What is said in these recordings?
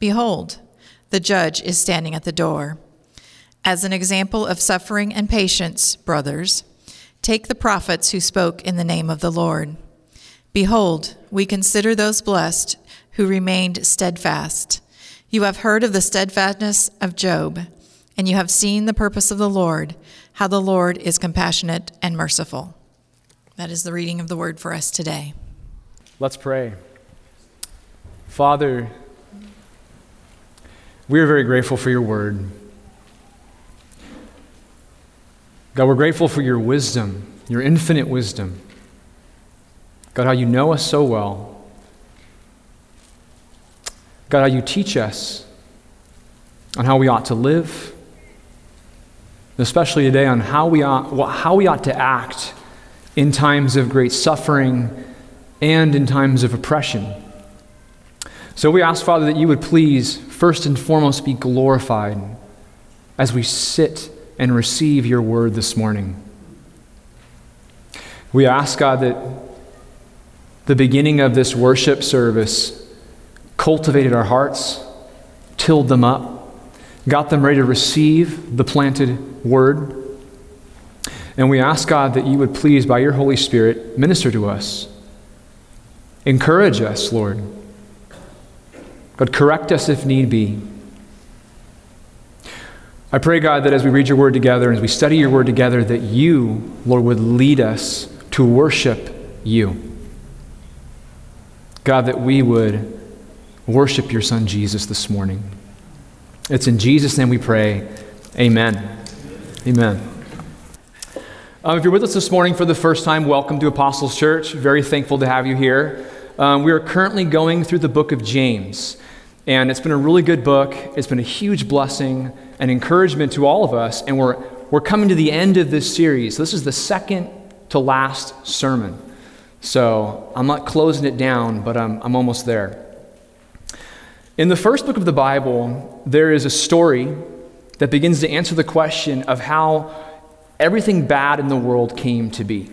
Behold, the judge is standing at the door. As an example of suffering and patience, brothers, take the prophets who spoke in the name of the Lord. Behold, we consider those blessed who remained steadfast. You have heard of the steadfastness of Job, and you have seen the purpose of the Lord, how the Lord is compassionate and merciful. That is the reading of the word for us today. Let's pray. Father, we are very grateful for your word. God, we're grateful for your wisdom, your infinite wisdom. God, how you know us so well. God, how you teach us on how we ought to live, especially today on how we ought, how we ought to act in times of great suffering and in times of oppression. So we ask, Father, that you would please, first and foremost, be glorified as we sit and receive your word this morning. We ask, God, that the beginning of this worship service cultivated our hearts, tilled them up, got them ready to receive the planted word. And we ask, God, that you would please, by your Holy Spirit, minister to us. Encourage us, Lord. But correct us if need be. I pray, God, that as we read your word together and as we study your word together, that you, Lord, would lead us to worship you. God, that we would worship your son Jesus this morning. It's in Jesus' name we pray. Amen. Amen. Um, if you're with us this morning for the first time, welcome to Apostles Church. Very thankful to have you here. Um, we are currently going through the book of James. And it's been a really good book. It's been a huge blessing and encouragement to all of us. And we're, we're coming to the end of this series. This is the second to last sermon. So I'm not closing it down, but I'm, I'm almost there. In the first book of the Bible, there is a story that begins to answer the question of how everything bad in the world came to be.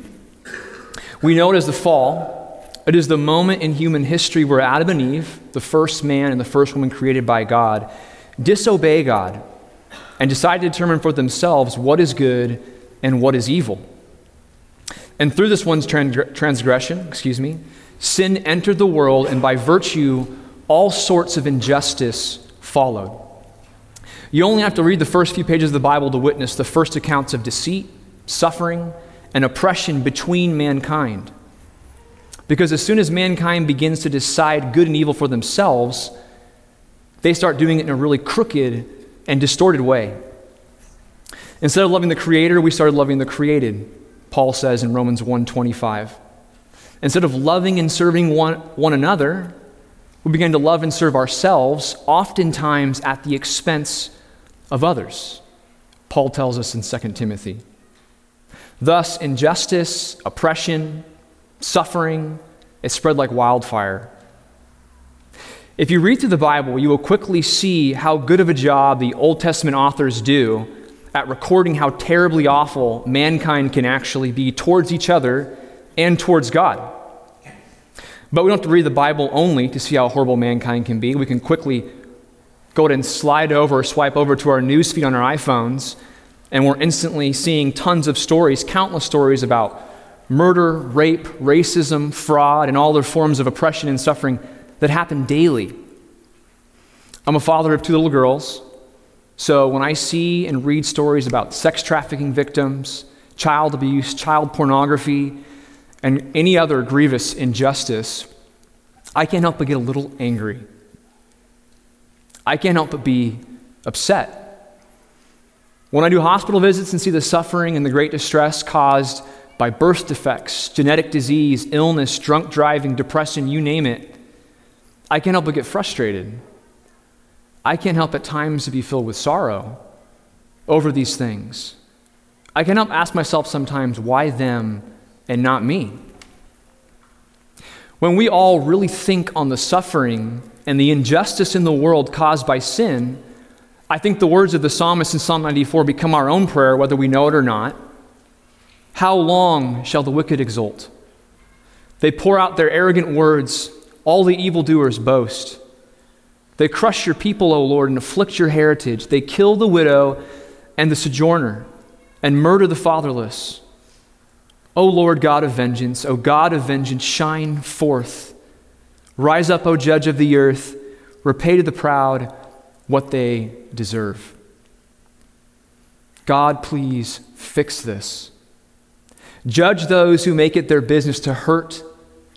We know it as the fall, it is the moment in human history where Adam and Eve, the first man and the first woman created by God, disobey God and decide to determine for themselves what is good and what is evil. And through this one's transgression, excuse me, sin entered the world, and by virtue, all sorts of injustice followed. You only have to read the first few pages of the Bible to witness the first accounts of deceit, suffering, and oppression between mankind. Because as soon as mankind begins to decide good and evil for themselves, they start doing it in a really crooked and distorted way. Instead of loving the creator, we started loving the created, Paul says in Romans 1:25. Instead of loving and serving one, one another, we begin to love and serve ourselves, oftentimes at the expense of others. Paul tells us in 2 Timothy. Thus, injustice, oppression, suffering, it spread like wildfire. If you read through the Bible, you will quickly see how good of a job the Old Testament authors do at recording how terribly awful mankind can actually be towards each other and towards God. But we don't have to read the Bible only to see how horrible mankind can be. We can quickly go ahead and slide over or swipe over to our newsfeed on our iPhones, and we're instantly seeing tons of stories, countless stories about murder, rape, racism, fraud, and all other forms of oppression and suffering that happen daily. I'm a father of two little girls, so when I see and read stories about sex trafficking victims, child abuse, child pornography, and any other grievous injustice, I can't help but get a little angry. I can't help but be upset. When I do hospital visits and see the suffering and the great distress caused by birth defects, genetic disease, illness, drunk driving, depression, you name it, I can't help but get frustrated. I can't help at times to be filled with sorrow over these things. I can't help ask myself sometimes, why them and not me? When we all really think on the suffering and the injustice in the world caused by sin, I think the words of the psalmist in Psalm 94 become our own prayer, whether we know it or not. How long shall the wicked exult? They pour out their arrogant words, all the evildoers boast. They crush your people, O Lord, and afflict your heritage. They kill the widow and the sojourner and murder the fatherless. O Lord God of vengeance, O God of vengeance, shine forth. Rise up, O judge of the earth, repay to the proud what they deserve. God, please fix this. Judge those who make it their business to hurt,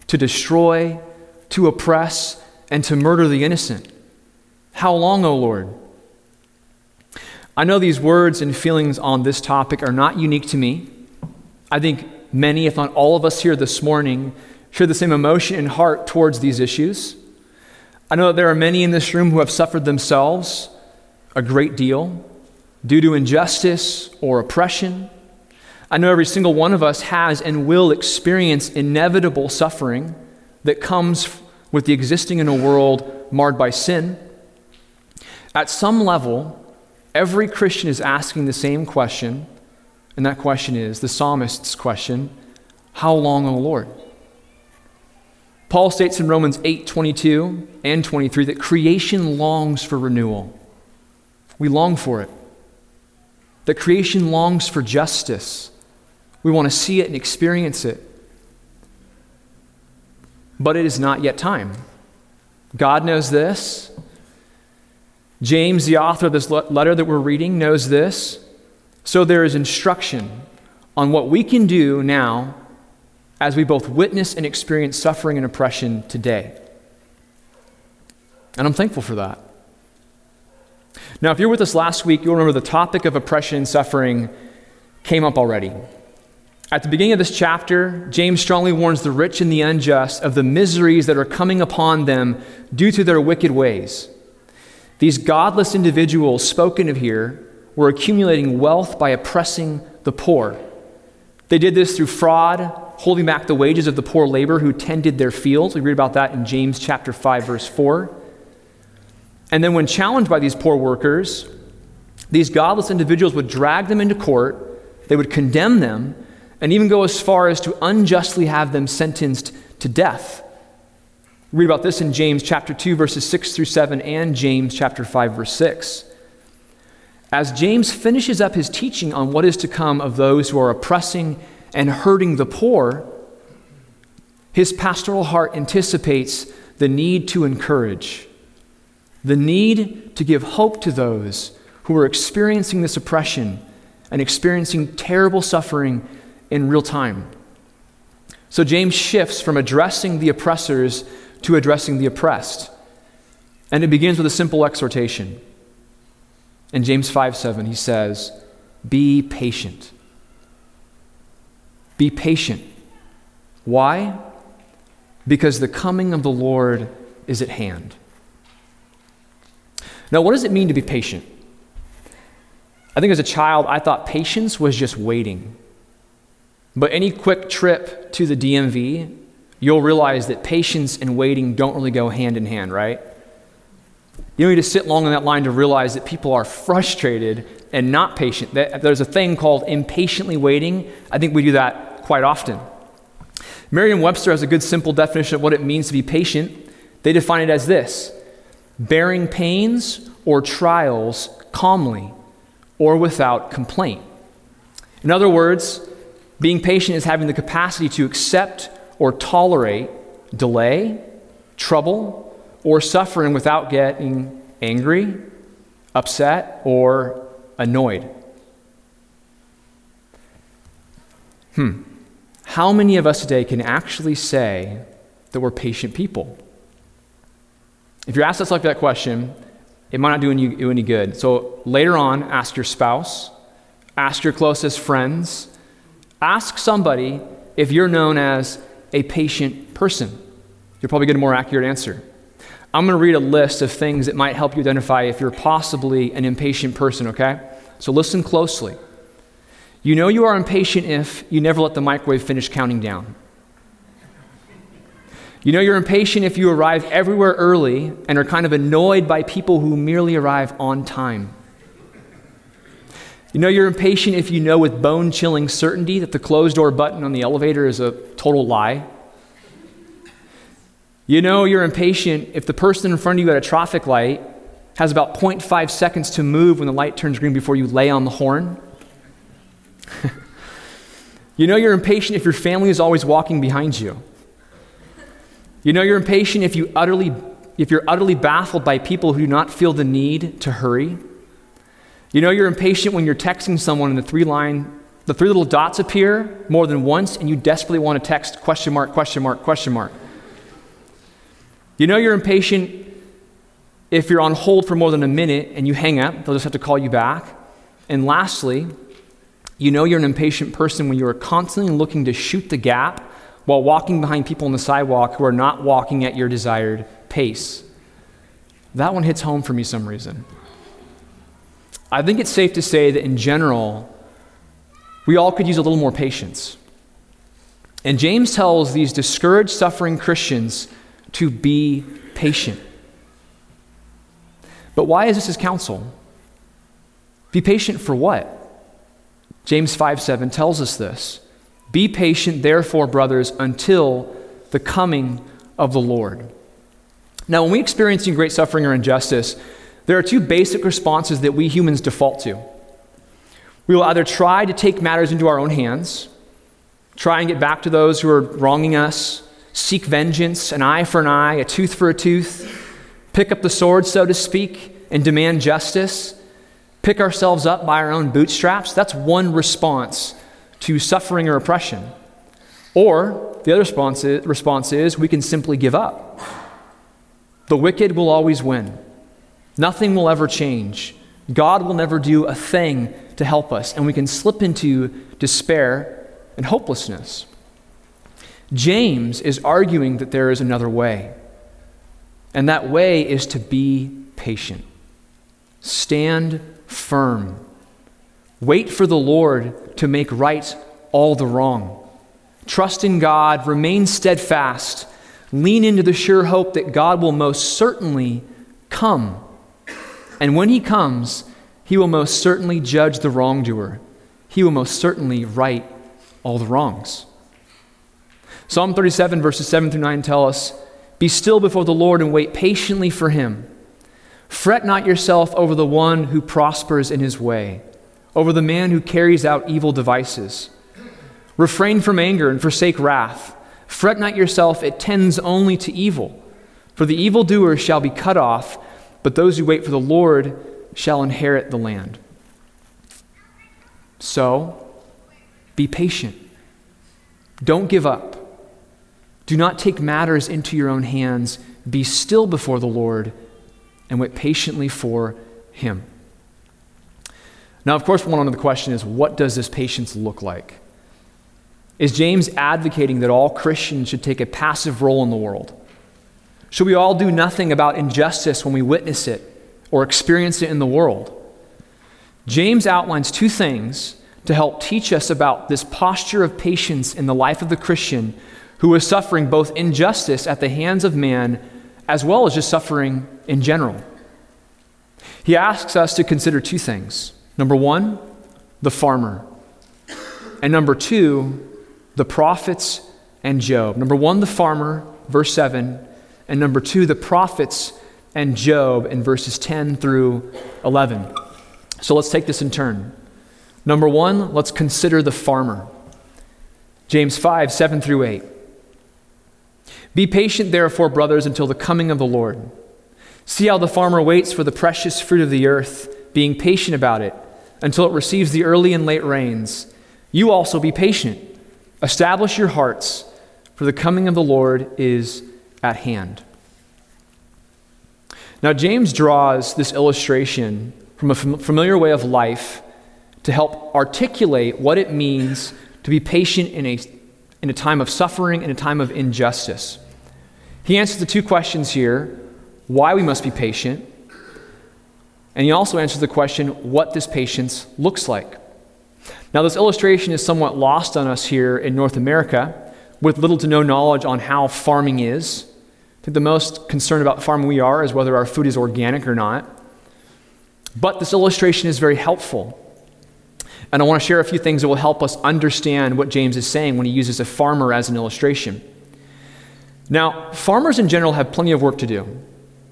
to destroy, to oppress, and to murder the innocent. How long, O Lord? I know these words and feelings on this topic are not unique to me. I think many, if not all of us here this morning, share the same emotion and heart towards these issues. I know that there are many in this room who have suffered themselves a great deal due to injustice or oppression. I know every single one of us has and will experience inevitable suffering that comes with the existing in a world marred by sin. At some level, every Christian is asking the same question, and that question is the psalmist's question How long, O Lord? Paul states in Romans 8 22 and 23 that creation longs for renewal. We long for it. That creation longs for justice. We want to see it and experience it. But it is not yet time. God knows this. James, the author of this letter that we're reading, knows this. So there is instruction on what we can do now as we both witness and experience suffering and oppression today. And I'm thankful for that. Now, if you're with us last week, you'll remember the topic of oppression and suffering came up already. At the beginning of this chapter, James strongly warns the rich and the unjust of the miseries that are coming upon them due to their wicked ways. These godless individuals spoken of here were accumulating wealth by oppressing the poor. They did this through fraud, holding back the wages of the poor laborer who tended their fields. We read about that in James chapter 5 verse 4. And then when challenged by these poor workers, these godless individuals would drag them into court, they would condemn them, and even go as far as to unjustly have them sentenced to death. Read about this in James chapter 2, verses 6 through 7, and James chapter 5, verse 6. As James finishes up his teaching on what is to come of those who are oppressing and hurting the poor, his pastoral heart anticipates the need to encourage, the need to give hope to those who are experiencing this oppression and experiencing terrible suffering in real time. So James shifts from addressing the oppressors to addressing the oppressed. And it begins with a simple exhortation. In James 5 7, he says, Be patient. Be patient. Why? Because the coming of the Lord is at hand. Now, what does it mean to be patient? I think as a child, I thought patience was just waiting. But any quick trip to the DMV you'll realize that patience and waiting don't really go hand in hand, right? You don't need to sit long in that line to realize that people are frustrated and not patient. There's a thing called impatiently waiting. I think we do that quite often. Merriam Webster has a good simple definition of what it means to be patient. They define it as this bearing pains or trials calmly or without complaint. In other words, being patient is having the capacity to accept or tolerate delay, trouble, or suffering without getting angry, upset, or annoyed. Hmm. How many of us today can actually say that we're patient people? If you're asked like that question, it might not do do any good. So later on, ask your spouse, ask your closest friends, ask somebody if you're known as a patient person? You'll probably get a more accurate answer. I'm going to read a list of things that might help you identify if you're possibly an impatient person, okay? So listen closely. You know you are impatient if you never let the microwave finish counting down. You know you're impatient if you arrive everywhere early and are kind of annoyed by people who merely arrive on time. You know you're impatient if you know with bone chilling certainty that the closed door button on the elevator is a total lie. You know you're impatient if the person in front of you at a traffic light has about 0.5 seconds to move when the light turns green before you lay on the horn. you know you're impatient if your family is always walking behind you. You know you're impatient if, you utterly, if you're utterly baffled by people who do not feel the need to hurry. You know you're impatient when you're texting someone and the three line, the three little dots appear more than once and you desperately want to text question mark, question mark, question mark. You know you're impatient if you're on hold for more than a minute and you hang up, they'll just have to call you back. And lastly, you know you're an impatient person when you are constantly looking to shoot the gap while walking behind people on the sidewalk who are not walking at your desired pace. That one hits home for me some reason. I think it's safe to say that in general, we all could use a little more patience. And James tells these discouraged, suffering Christians to be patient. But why is this his counsel? Be patient for what? James 5 7 tells us this. Be patient, therefore, brothers, until the coming of the Lord. Now, when we experience great suffering or injustice, there are two basic responses that we humans default to. We will either try to take matters into our own hands, try and get back to those who are wronging us, seek vengeance, an eye for an eye, a tooth for a tooth, pick up the sword, so to speak, and demand justice, pick ourselves up by our own bootstraps. That's one response to suffering or oppression. Or the other response is, response is we can simply give up. The wicked will always win. Nothing will ever change. God will never do a thing to help us, and we can slip into despair and hopelessness. James is arguing that there is another way, and that way is to be patient. Stand firm. Wait for the Lord to make right all the wrong. Trust in God, remain steadfast, lean into the sure hope that God will most certainly come. And when He comes, He will most certainly judge the wrongdoer. He will most certainly right all the wrongs. Psalm 37, verses 7 through 9 tell us Be still before the Lord and wait patiently for Him. Fret not yourself over the one who prospers in his way over the man who carries out evil devices. Refrain from anger and forsake wrath. Fret not yourself, it tends only to evil. For the evildoer shall be cut off, but those who wait for the Lord shall inherit the land. So, be patient. Don't give up. Do not take matters into your own hands. Be still before the Lord and wait patiently for him. Now, of course, one of the question is what does this patience look like? Is James advocating that all Christians should take a passive role in the world? Should we all do nothing about injustice when we witness it or experience it in the world? James outlines two things to help teach us about this posture of patience in the life of the Christian who is suffering both injustice at the hands of man as well as just suffering in general. He asks us to consider two things. Number one, the farmer. And number two, the prophets and Job. Number one, the farmer, verse 7. And number two, the prophets and Job in verses 10 through 11. So let's take this in turn. Number one, let's consider the farmer. James 5, 7 through 8. Be patient, therefore, brothers, until the coming of the Lord. See how the farmer waits for the precious fruit of the earth, being patient about it until it receives the early and late rains. You also be patient. Establish your hearts, for the coming of the Lord is at hand. Now, James draws this illustration from a familiar way of life to help articulate what it means to be patient in a, in a time of suffering, in a time of injustice. He answers the two questions here why we must be patient, and he also answers the question what this patience looks like. Now, this illustration is somewhat lost on us here in North America with little to no knowledge on how farming is. I think the most concerned about farming we are is whether our food is organic or not. But this illustration is very helpful. And I want to share a few things that will help us understand what James is saying when he uses a farmer as an illustration. Now, farmers in general have plenty of work to do.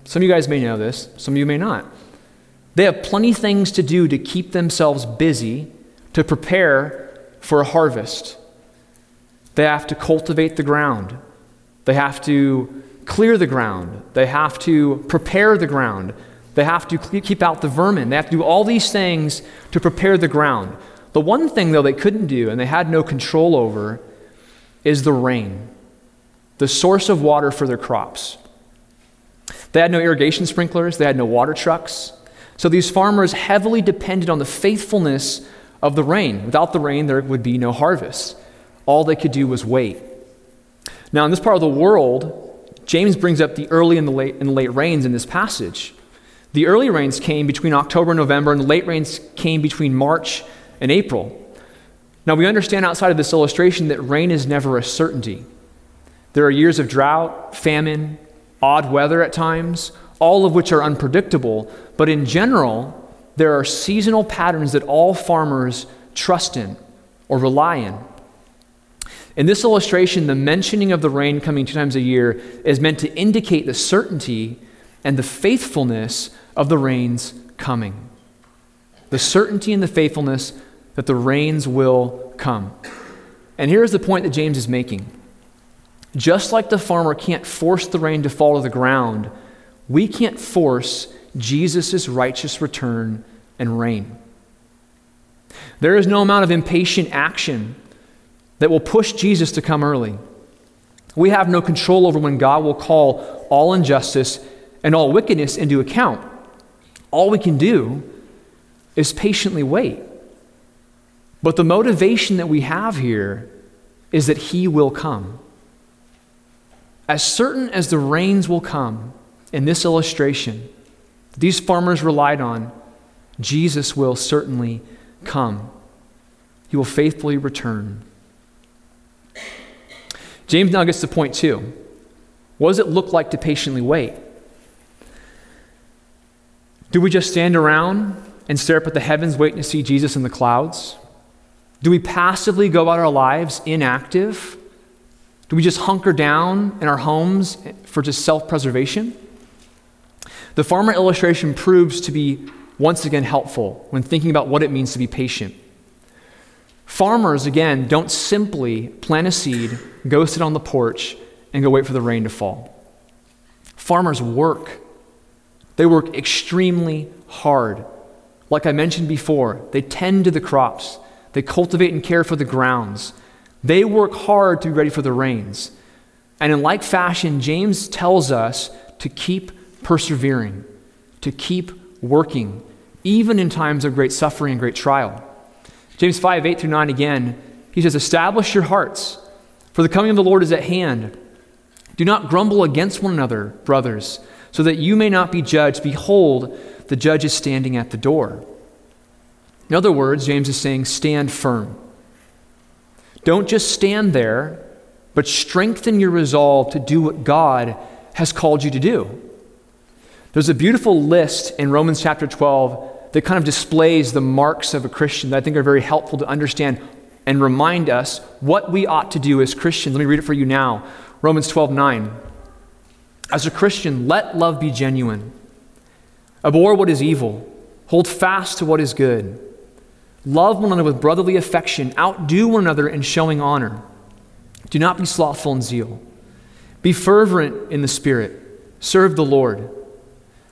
Some of you guys may know this, some of you may not. They have plenty of things to do to keep themselves busy to prepare for a harvest. They have to cultivate the ground. They have to clear the ground. They have to prepare the ground. They have to keep out the vermin. They have to do all these things to prepare the ground. The one thing, though, they couldn't do and they had no control over is the rain, the source of water for their crops. They had no irrigation sprinklers, they had no water trucks. So these farmers heavily depended on the faithfulness of the rain. Without the rain, there would be no harvest. All they could do was wait. Now, in this part of the world, James brings up the early and the late, and late rains in this passage. The early rains came between October and November, and the late rains came between March and April. Now, we understand outside of this illustration that rain is never a certainty. There are years of drought, famine, odd weather at times, all of which are unpredictable, but in general, there are seasonal patterns that all farmers trust in or rely in. In this illustration, the mentioning of the rain coming two times a year is meant to indicate the certainty and the faithfulness of the rains coming. The certainty and the faithfulness that the rains will come. And here's the point that James is making. Just like the farmer can't force the rain to fall to the ground, we can't force Jesus' righteous return and reign. There is no amount of impatient action that will push Jesus to come early. We have no control over when God will call all injustice and all wickedness into account. All we can do is patiently wait. But the motivation that we have here is that He will come. As certain as the rains will come in this illustration, these farmers relied on, Jesus will certainly come. He will faithfully return. James now gets to point two. What does it look like to patiently wait? Do we just stand around and stare up at the heavens waiting to see Jesus in the clouds? Do we passively go about our lives inactive? Do we just hunker down in our homes for just self preservation? The farmer illustration proves to be once again helpful when thinking about what it means to be patient. Farmers, again, don't simply plant a seed, go sit on the porch, and go wait for the rain to fall. Farmers work. They work extremely hard. Like I mentioned before, they tend to the crops, they cultivate and care for the grounds. They work hard to be ready for the rains. And in like fashion, James tells us to keep persevering, to keep working, even in times of great suffering and great trial. James 5 8 through 9 again, he says, Establish your hearts, for the coming of the Lord is at hand. Do not grumble against one another, brothers, so that you may not be judged. Behold, the judge is standing at the door. In other words, James is saying, stand firm. Don't just stand there, but strengthen your resolve to do what God has called you to do. There's a beautiful list in Romans chapter 12 that kind of displays the marks of a Christian that I think are very helpful to understand and remind us what we ought to do as Christians. Let me read it for you now. Romans 12 9. As a Christian, let love be genuine. Abhor what is evil. Hold fast to what is good. Love one another with brotherly affection. Outdo one another in showing honor. Do not be slothful in zeal. Be fervent in the Spirit. Serve the Lord.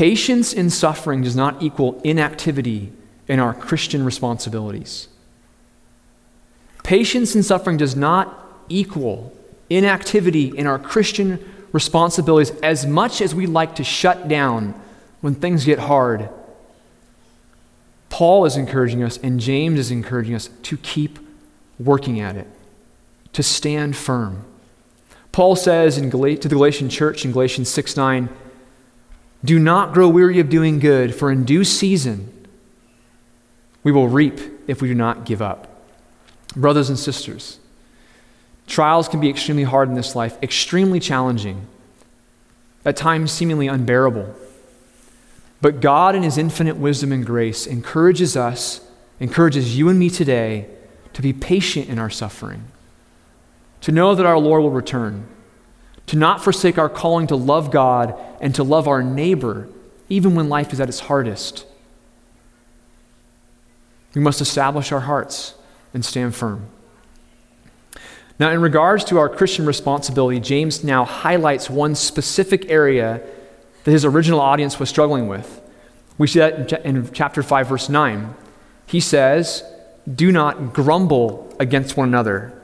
Patience in suffering does not equal inactivity in our Christian responsibilities. Patience in suffering does not equal inactivity in our Christian responsibilities as much as we like to shut down when things get hard. Paul is encouraging us, and James is encouraging us to keep working at it, to stand firm. Paul says in Gal- to the Galatian church in Galatians 6 9, Do not grow weary of doing good, for in due season we will reap if we do not give up. Brothers and sisters, trials can be extremely hard in this life, extremely challenging, at times seemingly unbearable. But God, in His infinite wisdom and grace, encourages us, encourages you and me today to be patient in our suffering, to know that our Lord will return, to not forsake our calling to love God and to love our neighbor, even when life is at its hardest. We must establish our hearts and stand firm. Now, in regards to our Christian responsibility, James now highlights one specific area that his original audience was struggling with. We see that in chapter 5, verse 9. He says, Do not grumble against one another.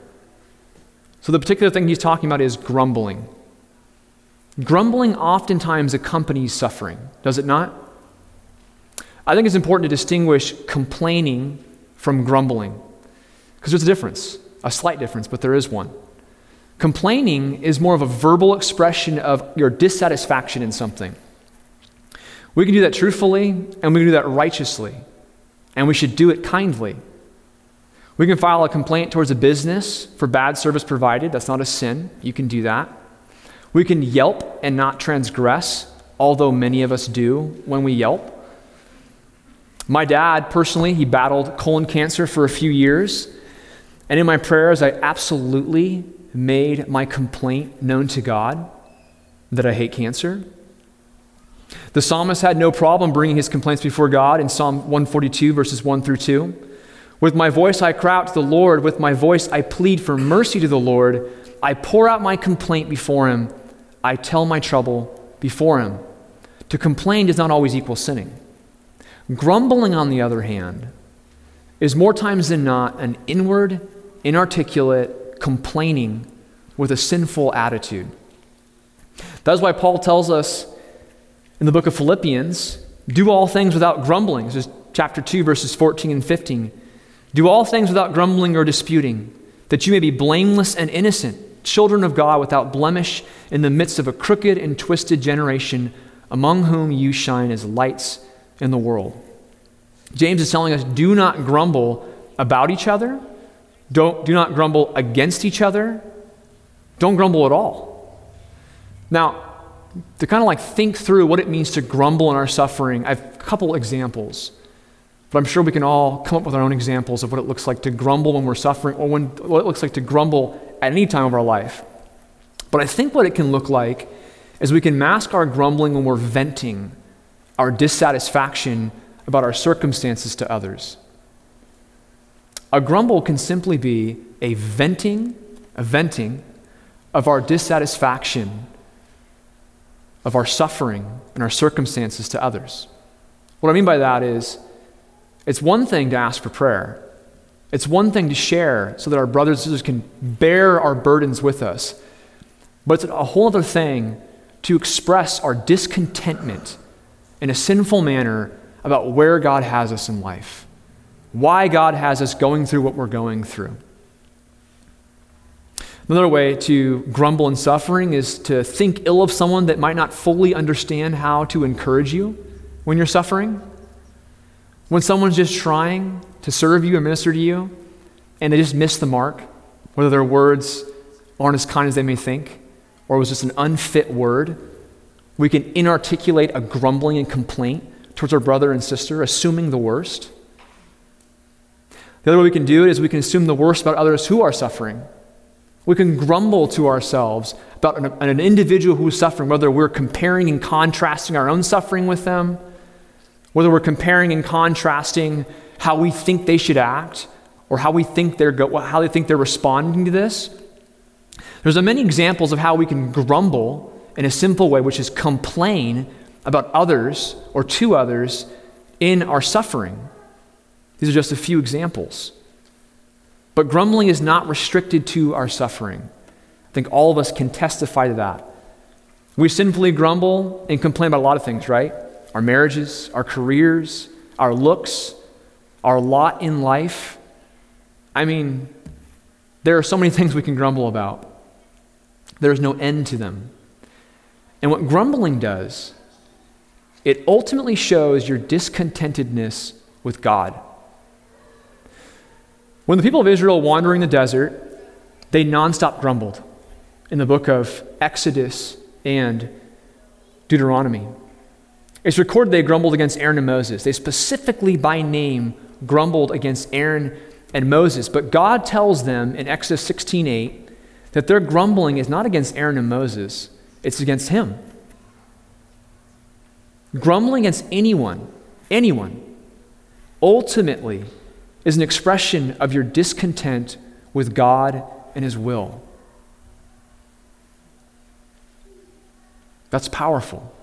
So, the particular thing he's talking about is grumbling. Grumbling oftentimes accompanies suffering, does it not? I think it's important to distinguish complaining from grumbling because there's a difference, a slight difference, but there is one. Complaining is more of a verbal expression of your dissatisfaction in something. We can do that truthfully and we can do that righteously, and we should do it kindly. We can file a complaint towards a business for bad service provided. That's not a sin. You can do that. We can yelp and not transgress, although many of us do when we yelp. My dad, personally, he battled colon cancer for a few years. And in my prayers, I absolutely made my complaint known to God that I hate cancer. The psalmist had no problem bringing his complaints before God in Psalm 142, verses 1 through 2. With my voice I cry out to the Lord. With my voice I plead for mercy to the Lord. I pour out my complaint before him. I tell my trouble before him. To complain does not always equal sinning. Grumbling, on the other hand, is more times than not an inward, inarticulate complaining with a sinful attitude. That's why Paul tells us in the book of Philippians do all things without grumbling. This is chapter 2, verses 14 and 15. Do all things without grumbling or disputing, that you may be blameless and innocent, children of God without blemish, in the midst of a crooked and twisted generation, among whom you shine as lights in the world. James is telling us do not grumble about each other, don't, do not grumble against each other, don't grumble at all. Now, to kind of like think through what it means to grumble in our suffering, I have a couple examples. But I'm sure we can all come up with our own examples of what it looks like to grumble when we're suffering or when, what it looks like to grumble at any time of our life. But I think what it can look like is we can mask our grumbling when we're venting our dissatisfaction about our circumstances to others. A grumble can simply be a venting, a venting of our dissatisfaction, of our suffering and our circumstances to others. What I mean by that is, it's one thing to ask for prayer. It's one thing to share so that our brothers and sisters can bear our burdens with us. But it's a whole other thing to express our discontentment in a sinful manner about where God has us in life, why God has us going through what we're going through. Another way to grumble in suffering is to think ill of someone that might not fully understand how to encourage you when you're suffering. When someone's just trying to serve you or minister to you and they just miss the mark, whether their words aren't as kind as they may think, or it was just an unfit word, We can inarticulate a grumbling and complaint towards our brother and sister, assuming the worst. The other way we can do it is we can assume the worst about others who are suffering. We can grumble to ourselves about an, an individual who is suffering, whether we're comparing and contrasting our own suffering with them, whether we're comparing and contrasting how we think they should act, or how we think they're go- how they think they're responding to this. There's many examples of how we can grumble in a simple way, which is complain about others or to others in our suffering. These are just a few examples. But grumbling is not restricted to our suffering. I think all of us can testify to that. We sinfully grumble and complain about a lot of things, right? Our marriages, our careers, our looks, our lot in life. I mean, there are so many things we can grumble about. There's no end to them. And what grumbling does, it ultimately shows your discontentedness with God. When the people of Israel wandering the desert, they nonstop grumbled in the book of Exodus and Deuteronomy. It's recorded they grumbled against Aaron and Moses. They specifically, by name, grumbled against Aaron and Moses. But God tells them in Exodus 16 8 that their grumbling is not against Aaron and Moses, it's against him. Grumbling against anyone, anyone, ultimately is an expression of your discontent with God and His will. That's powerful.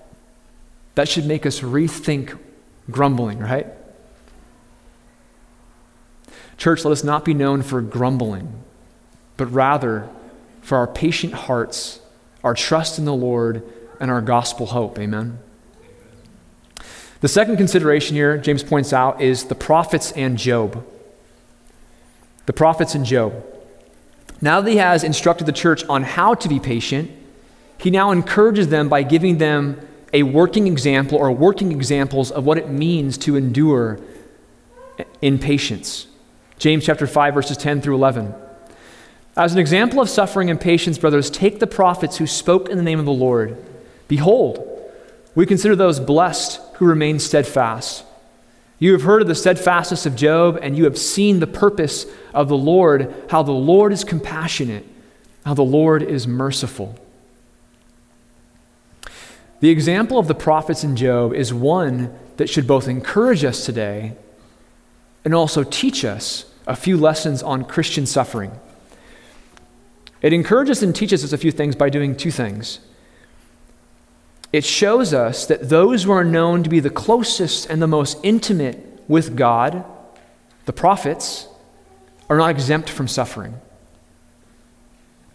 That should make us rethink grumbling, right? Church, let us not be known for grumbling, but rather for our patient hearts, our trust in the Lord, and our gospel hope. Amen. The second consideration here, James points out, is the prophets and Job. The prophets and Job. Now that he has instructed the church on how to be patient, he now encourages them by giving them a working example or working examples of what it means to endure in patience. James chapter 5 verses 10 through 11. As an example of suffering and patience, brothers, take the prophets who spoke in the name of the Lord. Behold, we consider those blessed who remain steadfast. You have heard of the steadfastness of Job, and you have seen the purpose of the Lord, how the Lord is compassionate, how the Lord is merciful. The example of the prophets in Job is one that should both encourage us today and also teach us a few lessons on Christian suffering. It encourages and teaches us a few things by doing two things. It shows us that those who are known to be the closest and the most intimate with God, the prophets, are not exempt from suffering.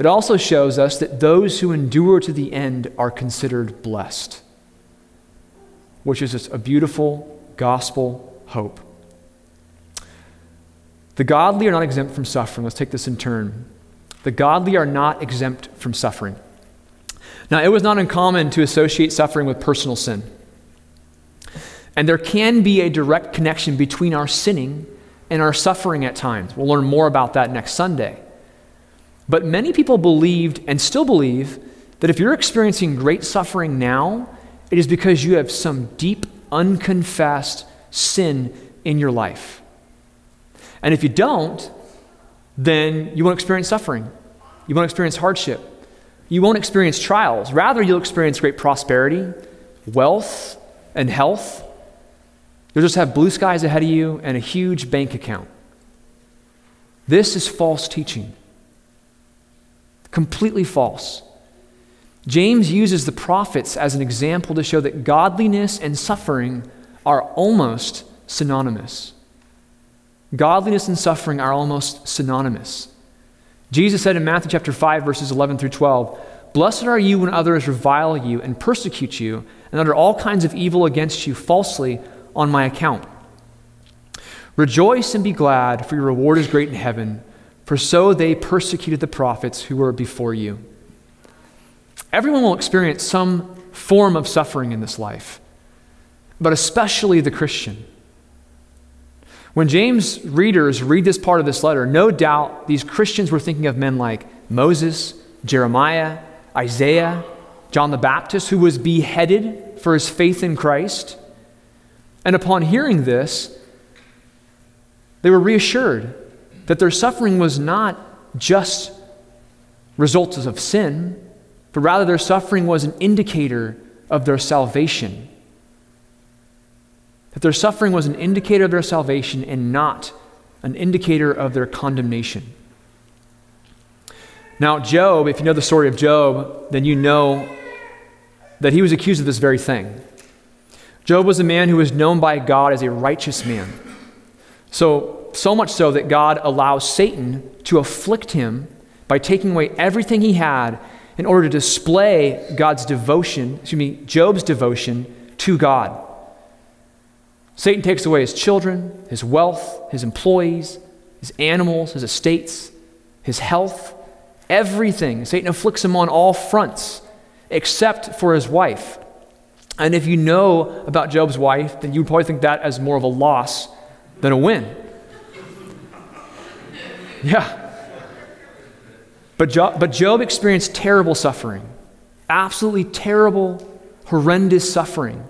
It also shows us that those who endure to the end are considered blessed, which is a beautiful gospel hope. The godly are not exempt from suffering. Let's take this in turn. The godly are not exempt from suffering. Now, it was not uncommon to associate suffering with personal sin. And there can be a direct connection between our sinning and our suffering at times. We'll learn more about that next Sunday. But many people believed and still believe that if you're experiencing great suffering now, it is because you have some deep, unconfessed sin in your life. And if you don't, then you won't experience suffering. You won't experience hardship you won't experience trials. Rather, you'll experience great prosperity, wealth, and health. You'll just have blue skies ahead of you and a huge bank account. This is false teaching. Completely false. James uses the prophets as an example to show that godliness and suffering are almost synonymous. Godliness and suffering are almost synonymous. Jesus said in Matthew chapter 5, verses 11 through 12, Blessed are you when others revile you and persecute you and utter all kinds of evil against you falsely on my account. Rejoice and be glad, for your reward is great in heaven, for so they persecuted the prophets who were before you. Everyone will experience some form of suffering in this life, but especially the Christian. When James' readers read this part of this letter, no doubt these Christians were thinking of men like Moses, Jeremiah, Isaiah, John the Baptist, who was beheaded for his faith in Christ. And upon hearing this, they were reassured that their suffering was not just results of sin, but rather their suffering was an indicator of their salvation. That their suffering was an indicator of their salvation and not an indicator of their condemnation. Now, Job, if you know the story of Job, then you know that he was accused of this very thing. Job was a man who was known by God as a righteous man. So, so much so that God allows Satan to afflict him by taking away everything he had in order to display God's devotion, excuse me, Job's devotion to God. Satan takes away his children, his wealth, his employees, his animals, his estates, his health, everything. Satan afflicts him on all fronts except for his wife. And if you know about Job's wife, then you would probably think that as more of a loss than a win. Yeah. But Job, but Job experienced terrible suffering, absolutely terrible, horrendous suffering.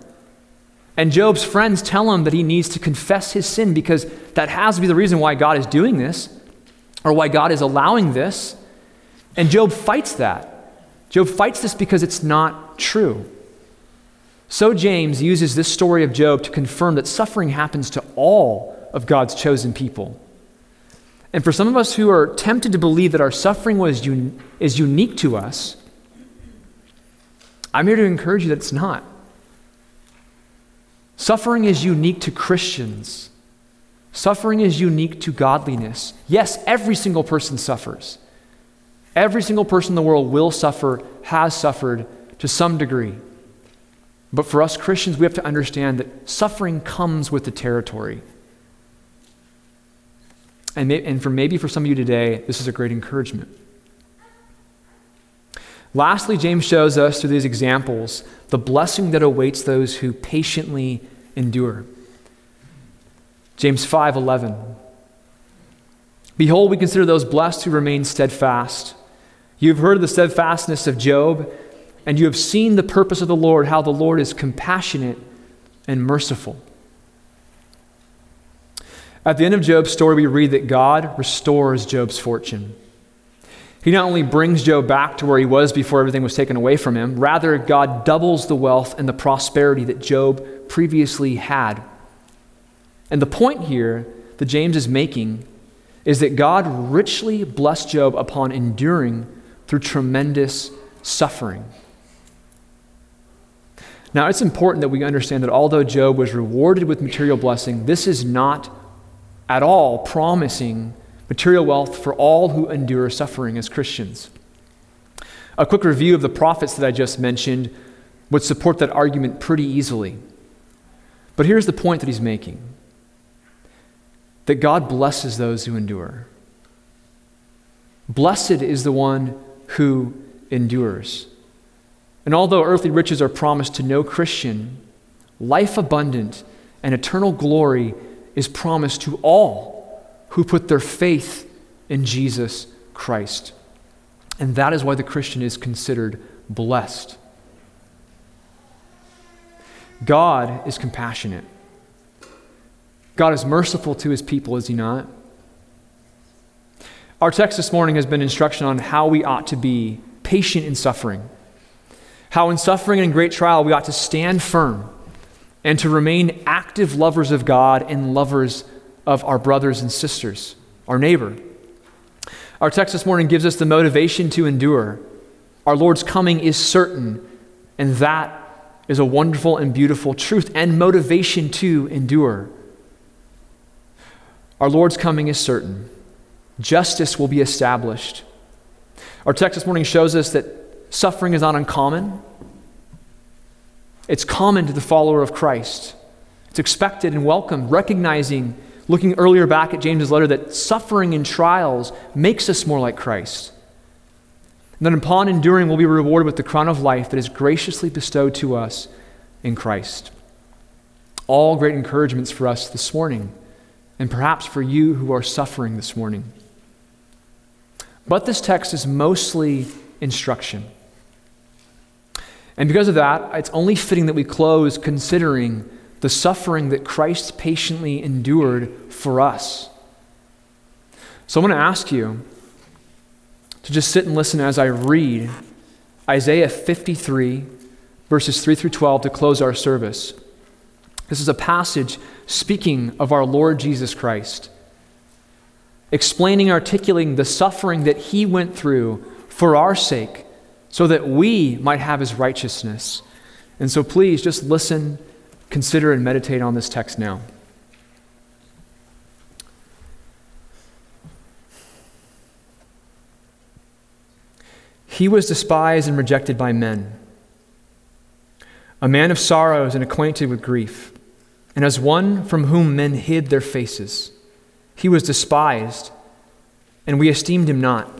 And Job's friends tell him that he needs to confess his sin because that has to be the reason why God is doing this or why God is allowing this. And Job fights that. Job fights this because it's not true. So James uses this story of Job to confirm that suffering happens to all of God's chosen people. And for some of us who are tempted to believe that our suffering was un- is unique to us, I'm here to encourage you that it's not. Suffering is unique to Christians. Suffering is unique to godliness. Yes, every single person suffers. Every single person in the world will suffer, has suffered to some degree. But for us Christians, we have to understand that suffering comes with the territory. And, may, and for maybe for some of you today, this is a great encouragement. Lastly, James shows us through these examples the blessing that awaits those who patiently endure. James 5:11 Behold, we consider those blessed who remain steadfast. You have heard of the steadfastness of Job, and you have seen the purpose of the Lord, how the Lord is compassionate and merciful. At the end of Job's story, we read that God restores Job's fortune. He not only brings Job back to where he was before everything was taken away from him, rather, God doubles the wealth and the prosperity that Job previously had. And the point here that James is making is that God richly blessed Job upon enduring through tremendous suffering. Now, it's important that we understand that although Job was rewarded with material blessing, this is not at all promising material wealth for all who endure suffering as Christians. A quick review of the prophets that I just mentioned would support that argument pretty easily. But here's the point that he's making that God blesses those who endure. Blessed is the one who endures. And although earthly riches are promised to no Christian, life abundant and eternal glory is promised to all who put their faith in Jesus Christ. And that is why the Christian is considered blessed. God is compassionate. God is merciful to his people, is he not? Our text this morning has been instruction on how we ought to be patient in suffering. How in suffering and great trial we ought to stand firm and to remain active lovers of God and lovers of our brothers and sisters, our neighbor. Our text this morning gives us the motivation to endure. Our Lord's coming is certain, and that is a wonderful and beautiful truth and motivation to endure. Our Lord's coming is certain justice will be established. Our text this morning shows us that suffering is not uncommon. It's common to the follower of Christ. It's expected and welcome, recognizing, looking earlier back at James's letter, that suffering and trials makes us more like Christ. And that upon enduring, we'll be rewarded with the crown of life that is graciously bestowed to us in Christ. All great encouragements for us this morning, and perhaps for you who are suffering this morning. But this text is mostly instruction. And because of that, it's only fitting that we close considering the suffering that Christ patiently endured for us. So I'm going to ask you to just sit and listen as I read Isaiah 53, verses 3 through 12, to close our service. This is a passage speaking of our Lord Jesus Christ, explaining, articulating the suffering that he went through for our sake, so that we might have his righteousness. And so please just listen, consider, and meditate on this text now. He was despised and rejected by men, a man of sorrows and acquainted with grief, and as one from whom men hid their faces. He was despised, and we esteemed him not.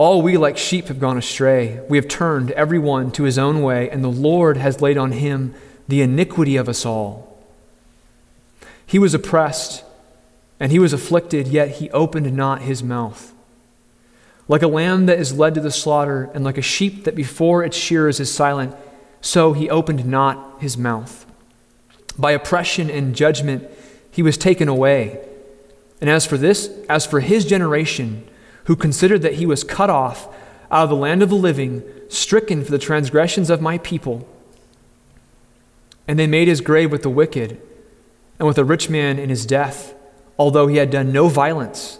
All we like sheep have gone astray. We have turned every one to his own way, and the Lord has laid on him the iniquity of us all. He was oppressed and he was afflicted, yet he opened not his mouth. Like a lamb that is led to the slaughter, and like a sheep that before its shearers is silent, so he opened not his mouth. By oppression and judgment he was taken away. And as for this, as for his generation, who considered that he was cut off out of the land of the living, stricken for the transgressions of my people, and they made his grave with the wicked and with a rich man in his death, although he had done no violence,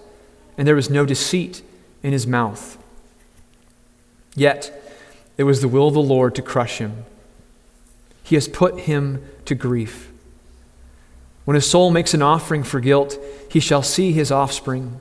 and there was no deceit in his mouth. Yet it was the will of the Lord to crush him. He has put him to grief. When his soul makes an offering for guilt, he shall see his offspring.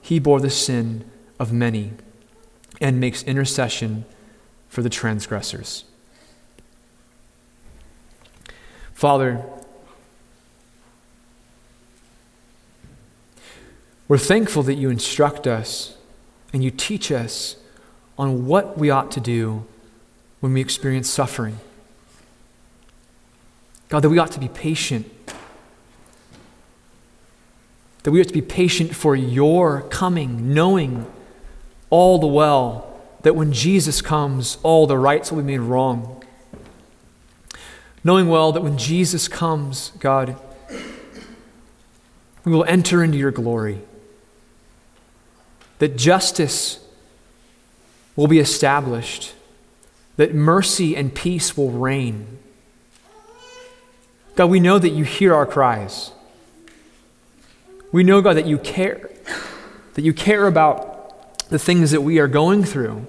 he bore the sin of many and makes intercession for the transgressors. Father, We're thankful that you instruct us and you teach us on what we ought to do when we experience suffering. God, that we ought to be patient. That we have to be patient for your coming, knowing all the well that when Jesus comes, all the rights will be made wrong. Knowing well that when Jesus comes, God, we will enter into your glory that justice will be established, that mercy and peace will reign. God, we know that you hear our cries. We know, God, that you care, that you care about the things that we are going through,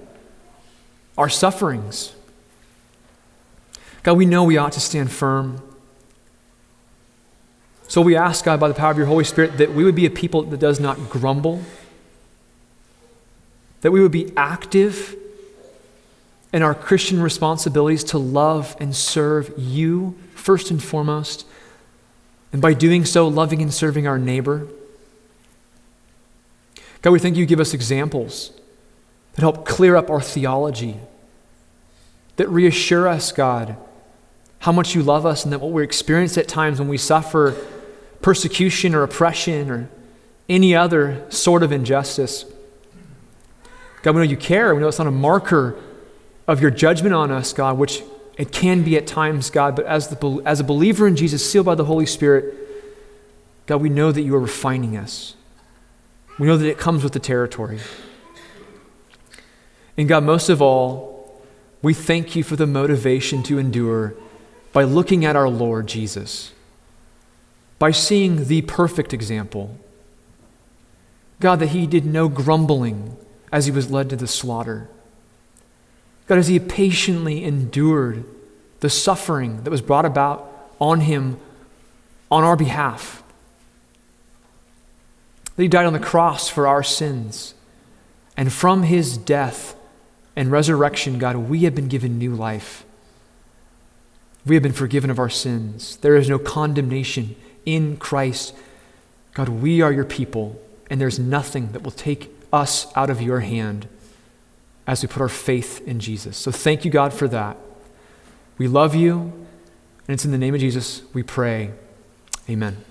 our sufferings. God, we know we ought to stand firm. So we ask, God, by the power of your Holy Spirit, that we would be a people that does not grumble that we would be active in our Christian responsibilities to love and serve you first and foremost, and by doing so, loving and serving our neighbor. God, we thank you give us examples that help clear up our theology, that reassure us, God, how much you love us and that what we experience at times when we suffer persecution or oppression or any other sort of injustice God, we know you care. We know it's not a marker of your judgment on us, God, which it can be at times, God, but as, the, as a believer in Jesus, sealed by the Holy Spirit, God, we know that you are refining us. We know that it comes with the territory. And God, most of all, we thank you for the motivation to endure by looking at our Lord Jesus. by seeing the perfect example. God, that he did no grumbling as he was led to the slaughter. God, as he patiently endured the suffering that was brought about on him on our behalf. That he died on the cross for our sins. And from his death and resurrection, God, we have been given new life. We have been forgiven of our sins. There is no condemnation in Christ. God, we are your people, and there's nothing that will take us out of your hand as we put our faith in Jesus. So thank you, God, for that. We love you, and it's in the name of Jesus we pray. Amen.